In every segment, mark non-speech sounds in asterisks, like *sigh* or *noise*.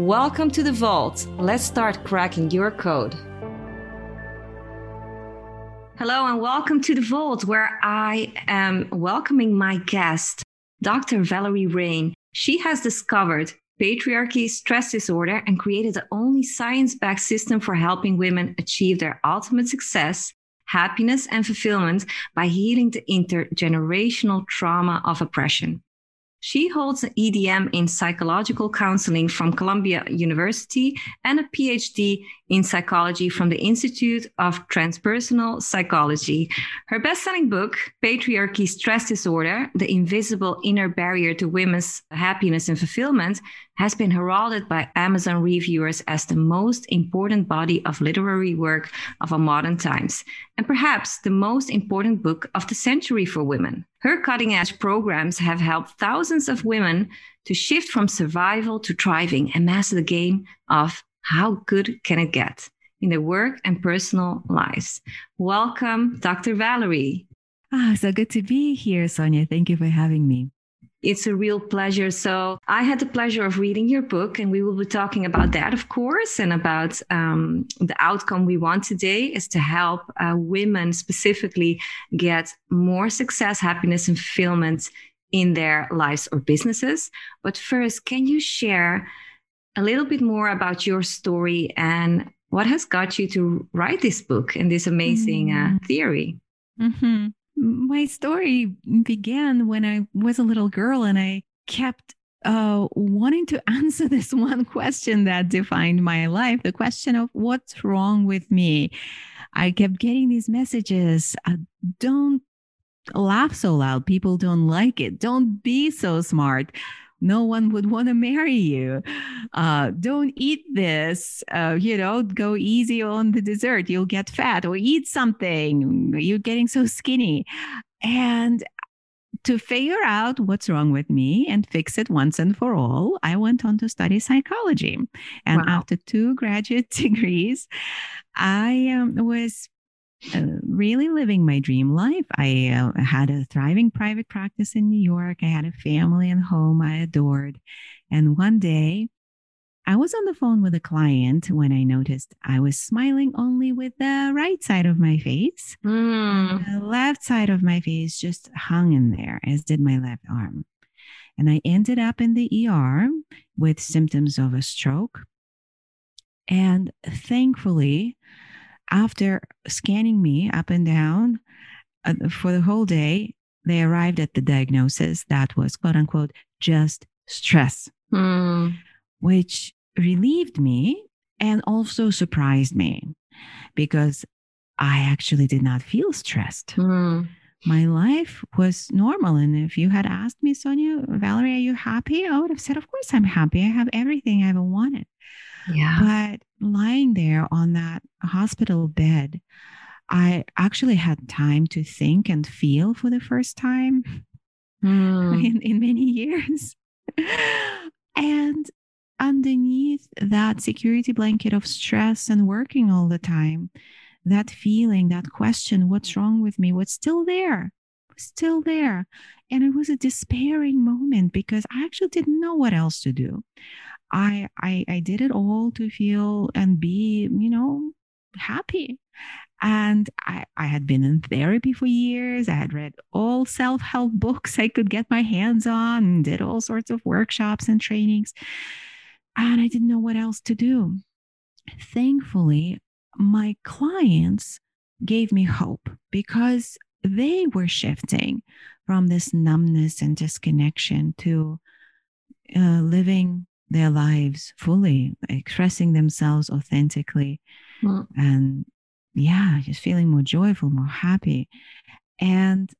Welcome to the Vault. Let's start cracking your code. Hello, and welcome to the Vault, where I am welcoming my guest, Dr. Valerie Rein. She has discovered patriarchy, stress disorder, and created the only science backed system for helping women achieve their ultimate success, happiness, and fulfillment by healing the intergenerational trauma of oppression. She holds an EdM in psychological counseling from Columbia University and a PhD in psychology from the Institute of Transpersonal Psychology. Her best selling book, Patriarchy Stress Disorder The Invisible Inner Barrier to Women's Happiness and Fulfillment, has been heralded by Amazon reviewers as the most important body of literary work of our modern times, and perhaps the most important book of the century for women. Her cutting edge programs have helped thousands of women to shift from survival to thriving and master the game of how good can it get in their work and personal lives. Welcome, Dr. Valerie. Ah, so good to be here, Sonja. Thank you for having me. It's a real pleasure. So, I had the pleasure of reading your book, and we will be talking about that, of course, and about um, the outcome we want today is to help uh, women specifically get more success, happiness, and fulfillment in their lives or businesses. But first, can you share a little bit more about your story and what has got you to write this book and this amazing mm-hmm. uh, theory? Mm-hmm my story began when I was a little girl and I kept uh, wanting to *laughs* answer this one question that defined my life the question of what's wrong with me. I kept getting these messages uh, don't laugh so loud, people don't like it, don't be so smart no one would want to marry you. Uh, don't eat this. Uh, you know, go easy on the dessert. You'll get fat or eat something. You're getting so skinny. And to figure out what's wrong with me and fix it once and for all, I went on to study psychology. And wow. after two graduate *laughs* degrees, I um, was really living my dream life. I uh, had a thriving private practice in New York. I had a family and home I adored. And one day, I was on the phone with a client when I noticed I was smiling only with the right side of my face. Mm. The left side of my face just hung in there, as did my left arm. And I ended up in the ER with symptoms of a stroke. And thankfully, after scanning me up and down uh, for the whole day, they arrived at the diagnosis that was quote unquote just stress, mm. which relieved me and also surprised me because I actually did not feel stressed. Mm. My life was normal. And if you had asked me, Sonja, Valerie, are you happy? I would have said, Of course I'm happy. I have everything I ever wanted. Yeah. But lying there on that hospital bed, I actually had time to think and feel for the first time mm. *laughs* in, in many years. and underneath that security blanket of stress and working all the time, that feeling, that question, what's wrong with me, what's still there, still there. And it was a despairing moment because I actually didn't know what else to do. I, I I did it all to feel and be, you know, happy. And I, I had been in therapy for years. I had read all self help books I could get my hands on, and did all sorts of workshops and trainings. And I didn't know what else to do. thankfully, my clients gave me hope because they were shifting from this numbness and disconnection to uh, living their lives fully, expressing themselves authentically, mm. and yeah, just feeling more joyful, more happy. And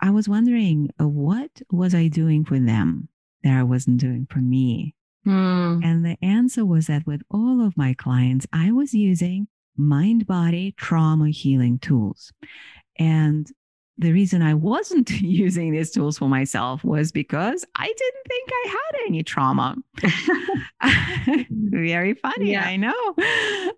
I was wondering, uh, what was I doing for them that I wasn't doing for me? Mm. And the answer was that with all of my clients, I was using mind body trauma healing tools. And the reason I wasn't *laughs* using these tools for myself was because I didn't think I had any trauma. *laughs* Very funny, yeah. I know.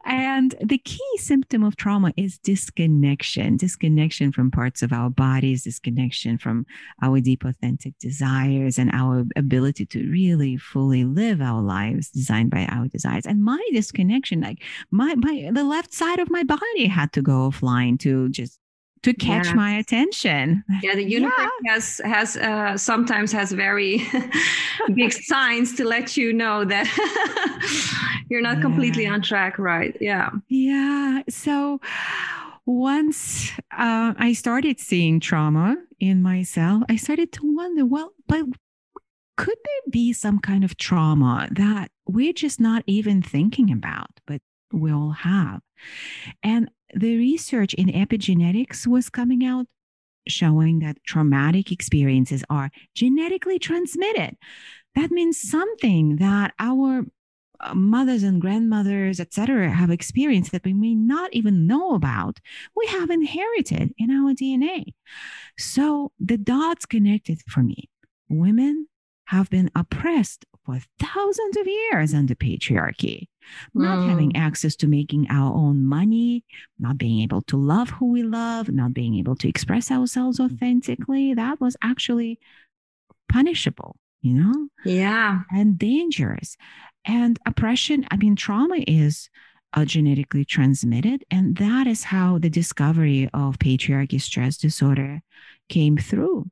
And the key symptom of trauma is disconnection disconnection from parts of our bodies, disconnection from our deep, authentic desires, and our ability to really fully live our lives designed by our desires. And my disconnection, like my, my, the left side of my body had to go offline to just to catch yeah. my attention. Yeah, the *laughs* universe yeah. has has uh, sometimes has very *laughs* big *laughs* signs to let you know that you're not yeah. completely on track, right? Yeah. Yeah. So once uh, I started seeing trauma in myself, I started to wonder, well, but could there be some kind of trauma that we're just not even thinking about, but we all have? And the research in epigenetics was coming out showing that traumatic experiences are genetically transmitted. That means something that our uh, mothers and grandmothers, etc., have experienced that we may not even know about, we have inherited in our DNA. So the dots connected for me. Women have been oppressed for thousands of years under patriarchy, not mm. having access to making our own money, not being able to love who we love, not being able to express ourselves authentically. That was actually punishable, you know? Yeah. And dangerous. And oppression, I mean, trauma is uh, genetically transmitted. And that is how the discovery of patriarchy stress disorder came through.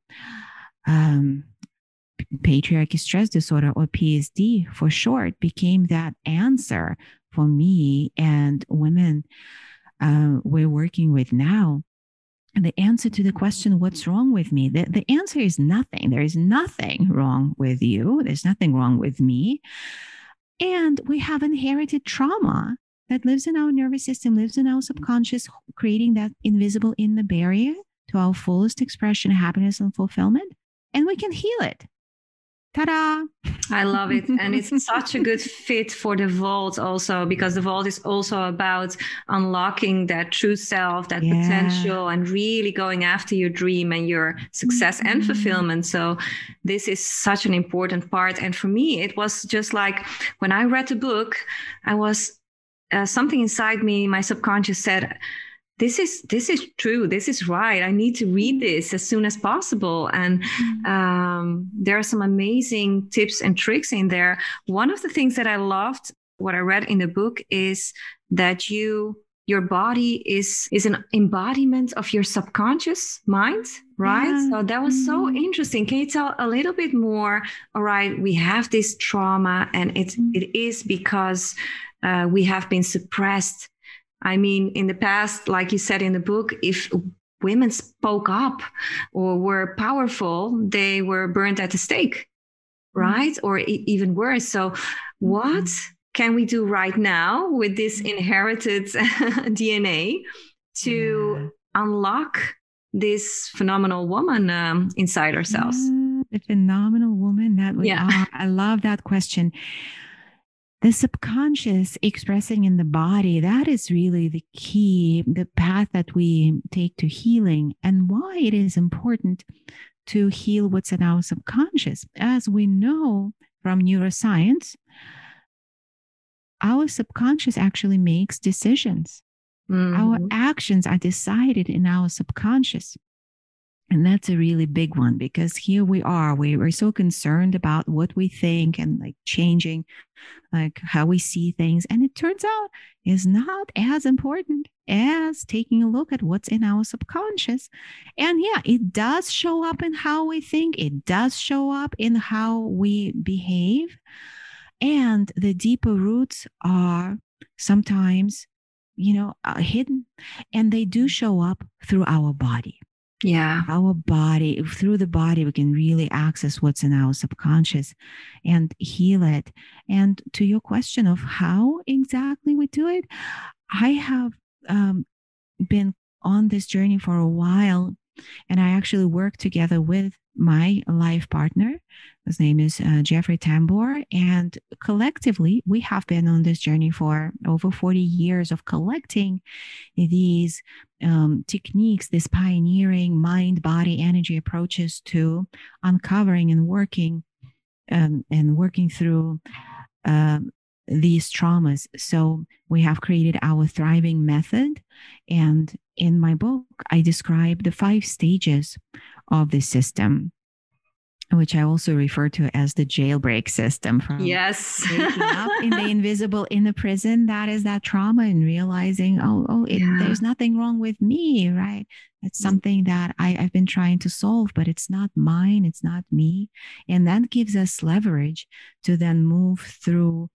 Um, patriarchy stress disorder or PSD for short became that answer for me and women uh, we're working with now. And the answer to the question, what's wrong with me? The, the answer is nothing. There is nothing wrong with you. There's nothing wrong with me. And we have inherited trauma that lives in our nervous system, lives in our subconscious, creating that invisible inner barrier to our fullest expression, happiness, and fulfillment. And we can heal it. Ta-da! I love it. *laughs* And it's such a good fit for the vault also, because the vault is also about unlocking that true self, that yeah. potential, and really going after your dream and your success mm-hmm. and fulfillment. So this is such an important part. And for me, it was just like when I read the book, I was uh, something inside me, my subconscious said, this is this is true this is right i need to read this as soon as possible and mm-hmm. um, there are some amazing tips and tricks in there one of the things that i loved what i read in the book is that you your body is is an embodiment of your subconscious mind right yeah. so that was so mm-hmm. interesting can you tell a little bit more all right we have this trauma and it's mm-hmm. it is because uh, we have been suppressed I mean, in the past, like you said in the book, if women spoke up or were powerful, they were burned at the stake, mm-hmm. right? Mm-hmm. Or e- even worse. So, what mm-hmm. can we do right now with this inherited *laughs* DNA to yeah. unlock this phenomenal woman um, inside ourselves? Yeah, the phenomenal woman that we yeah. are. I love that question the subconscious expressing in the body that is really the key the path that we take to healing and why it is important to heal what's in our subconscious. As we know from neuroscience our subconscious actually makes decisions. Mm-hmm. our actions are decided in our subconscious and that's a really big one because here we are, we are so concerned about what we think and like changing like how we see things. And it turns out is not as important as taking a look at what's in our subconscious. And yeah, it does show up in how we think, it does show up in how we behave. And the deeper roots are sometimes, you know, uh, hidden, and they do show up through our body. Yeah. Our body, through the body, we can really access what's in our subconscious and heal it. And to your question of how exactly we do it, I have um, been on this journey for a while and I actually work together with my life partner. His name is uh, Jeffrey Tambor. And collectively, we have been on this journey for over 40 years of collecting these um, techniques, these pioneering mind body energy approaches to uncovering and working um, and working through um, these traumas. So we have created our thriving method. And in my book, I describe the five stages of the system which I also refer to as the jailbreak system from yes up in the *laughs* invisible in the prison. That is that trauma and realizing, oh, oh, it, yeah. there's nothing wrong with me, right? It's mm. something that I, I've been trying to solve, but it's not mine, it's not me. And that gives us leverage to then move through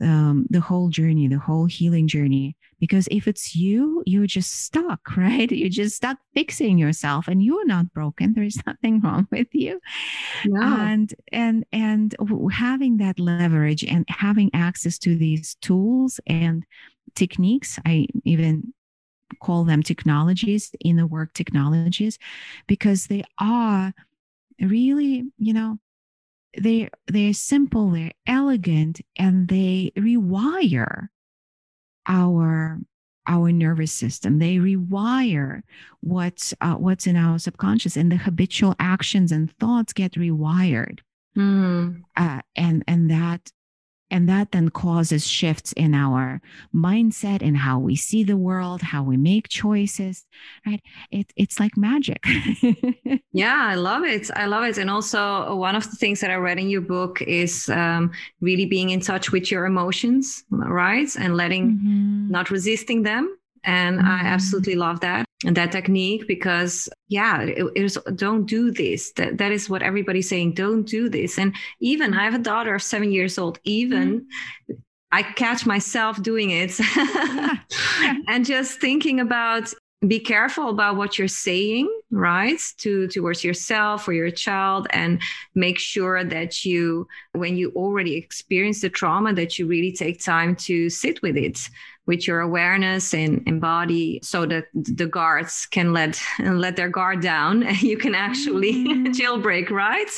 um, the whole journey, the whole healing journey. Because if it's you, you're just stuck, *laughs* right? You're just stuck fixing yourself, and you're not broken. There is *laughs* nothing wrong with you. No. And and and having that leverage and having access to these tools and techniques, I even call them technologies, in the work technologies, because they are really, you know, they they're simple they're elegant and they rewire our our nervous system they rewire what's uh, what's in our subconscious and the habitual actions and thoughts get rewired mm. uh, and and that and that then causes shifts in our mindset and how we see the world, how we make choices, right? It, it's like magic. *laughs* yeah, I love it. I love it. And also, one of the things that I read in your book is um, really being in touch with your emotions, right? And letting, mm-hmm. not resisting them. And mm-hmm. I absolutely love that that technique because yeah it, it is don't do this. That, that is what everybody's saying don't do this. And even i have a daughter of seven years old even mm-hmm. i catch myself doing it. *laughs* And just thinking about be careful about what you're saying right to towards yourself or your child and make sure that you when you already experience the trauma that you really take time to sit with it with your awareness and, and body so that the guards can let *laughs* let their guard down. And *laughs* you can actually mm. *laughs* jailbreak right?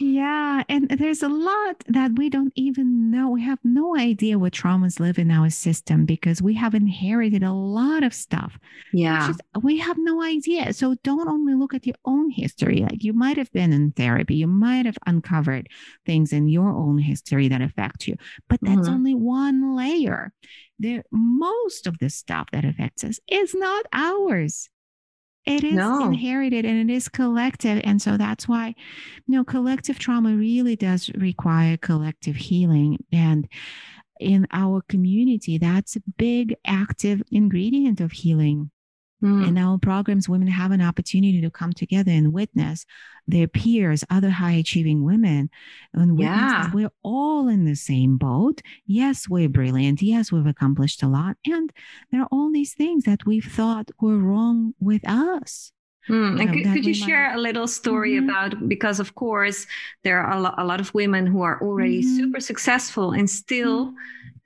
Yeah and there's a lot that we don't even know. We have no idea what traumas live in our system because we have inherited a lot of stuff yeah. we have no idea. So don't only look at your own history. Like you might have been in therapy. You might have uncovered things in your own history that affect you but that's mm-hmm. only one layer the most of the stuff that affects us is not ours. It is no. inherited and it is collective. And so that's why you know collective trauma really does require collective healing. And in our community that's a big active ingredient of healing Mm. In our programs, women have an opportunity to come together and witness their peers, other high achieving women, and yeah. we're all in the same boat. Yes, we're brilliant. Yes, we've accomplished a lot. And there are all these things that we've thought were wrong with us. Mm. And could, could you share a little story mm-hmm. about because of course there are a, lo- a lot of women who are already mm-hmm. super successful and still mm-hmm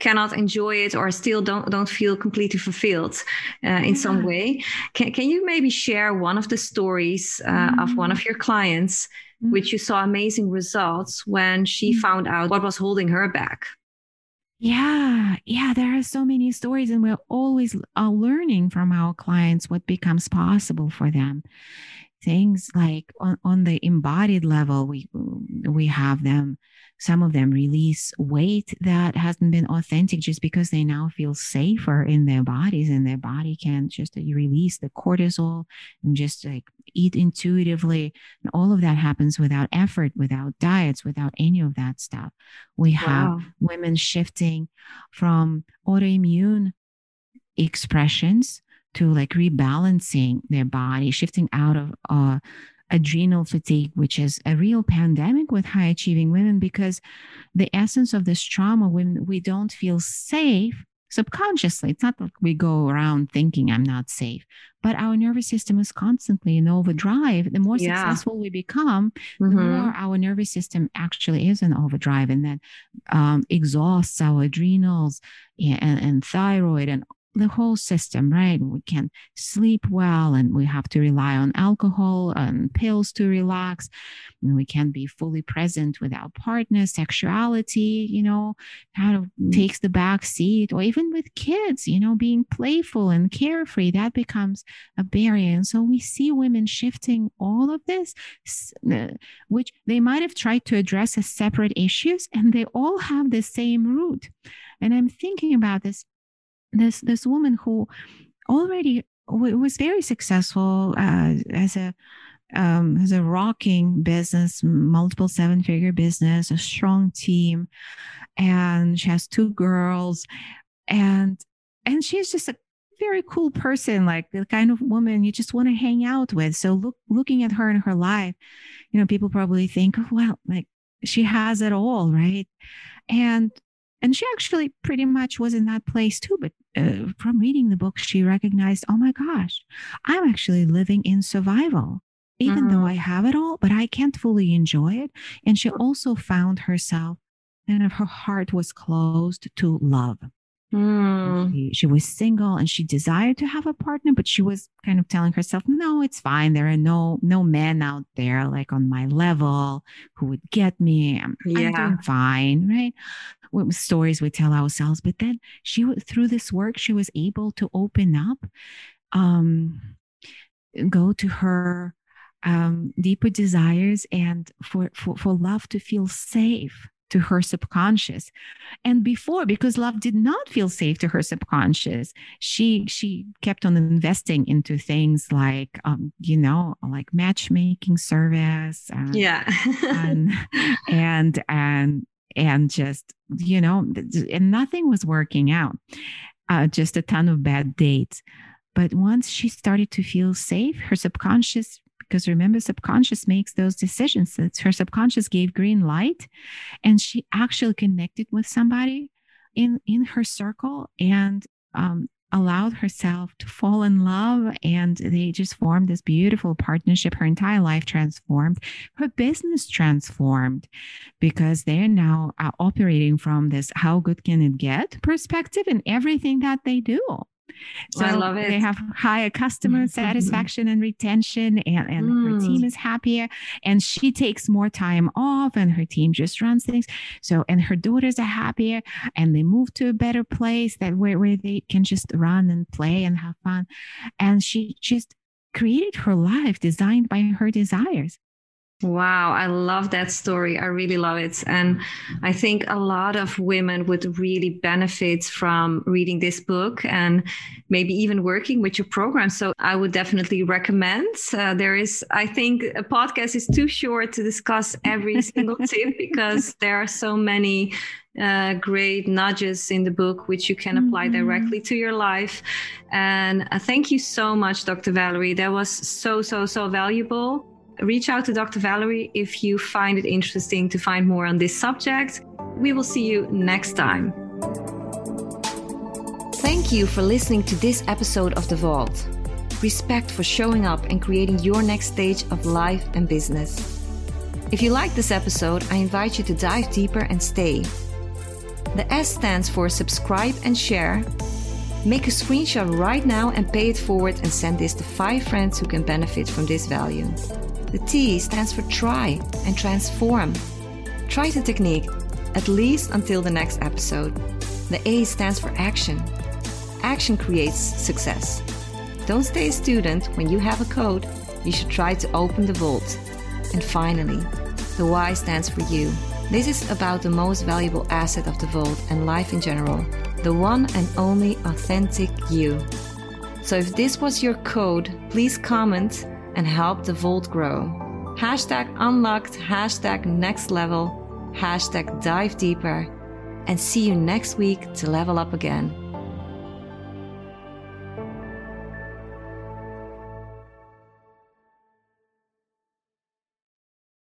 cannot enjoy it or still don't don't feel completely fulfilled uh, in yeah. some way can, can you maybe share one of the stories uh, mm-hmm. of one of your clients mm-hmm. which you saw amazing results when she mm-hmm. found out what was holding her back yeah yeah there are so many stories and we're always uh, learning from our clients what becomes possible for them. Things like on, on the embodied level we we have them some of them release weight that hasn't been authentic just because they now feel safer in their bodies and their body can just release the cortisol and just like eat intuitively and all of that happens without effort without diets without any of that stuff we have wow. women shifting from autoimmune expressions to like rebalancing their body, shifting out of uh, adrenal fatigue, which is a real pandemic with high achieving women because the essence of this trauma, when we don't feel safe, subconsciously. It's not like we go around thinking I'm not safe, but our nervous system is constantly in overdrive. The more yeah. successful we become, mm-hmm. the more our nervous system actually is in overdrive and that um, exhausts our adrenals and, and thyroid and the whole system, right? We can sleep well and we have to rely on alcohol and pills to relax. And we can't be fully present with our partner. Sexuality, you know, kind of mm-hmm. takes the back seat, or even with kids, you know, being playful and carefree, that becomes a barrier. And so we see women shifting all of this, uh, which they might have tried to address as separate issues, and they all have the same root. And I'm thinking about this this this woman who already was very successful uh, as a um, as a rocking business, multiple seven figure business, a strong team, and she has two girls, and and she's just a very cool person, like the kind of woman you just want to hang out with. So look, looking at her in her life, you know, people probably think, oh, well, like she has it all, right? And and she actually pretty much was in that place too. But uh, from reading the book, she recognized, oh my gosh, I'm actually living in survival, even mm-hmm. though I have it all, but I can't fully enjoy it. And she also found herself, and her heart was closed to love. Mm. She, she, was single and she desired to have a partner, but she was kind of telling herself, "No, it's fine. There are no no men out there like on my level who would get me. I'm, yeah. I'm doing fine, right?" What stories we tell ourselves, but then she through this work she was able to open up, um, go to her um, deeper desires and for, for for love to feel safe to her subconscious. And before because love did not feel safe to her subconscious she she kept on investing into things like um, you know like matchmaking service and, yeah. *laughs* and and and and just you know and nothing was working out uh, just a ton of bad dates. But once she started to feel safe her subconscious because remember subconscious makes those decisions. It's her subconscious gave green light and she actually connected with somebody in in her circle and um, allowed herself to fall in love and they just formed this beautiful partnership her entire life transformed her business transformed because they're now uh, operating from this how good can it get perspective in everything that they do so I love it. They have higher customer mm-hmm. satisfaction and retention, and, and mm. her team is happier. And she takes more time off, and her team just runs things. So, and her daughters are happier, and they move to a better place that where, where they can just run and play and have fun. And she just created her life designed by her desires. Wow, I love that story. I really love it. And I think a lot of women would really benefit from reading this book and maybe even working with your program. So I would definitely recommend. Uh, there is, I think, a podcast is too short to discuss every *laughs* single tip because there are so many uh, great nudges in the book which you can apply mm-hmm. directly to your life. And uh, thank you so much, Dr. Valerie. That was so, so, so valuable reach out to Dr. Valerie if you find it interesting to find more on this subject. We will see you next time. Thank you for listening to this episode of The Vault. Respect for showing up and creating your next stage of life and business. If you like this episode, I invite you to dive deeper and stay. The S stands for subscribe and share. Make a screenshot right now and pay it forward and send this to five friends who can benefit from this value. The T stands for try and transform. Try the technique, at least until the next episode. The A stands for action. Action creates success. Don't stay a student when you have a code. You should try to open the vault. And finally, the Y stands for you. This is about the most valuable asset of the vault and life in general the one and only authentic you. So if this was your code, please comment and help the vault grow. Hashtag unlocked, hashtag next level, hashtag dive deeper, and see you next week to level up again.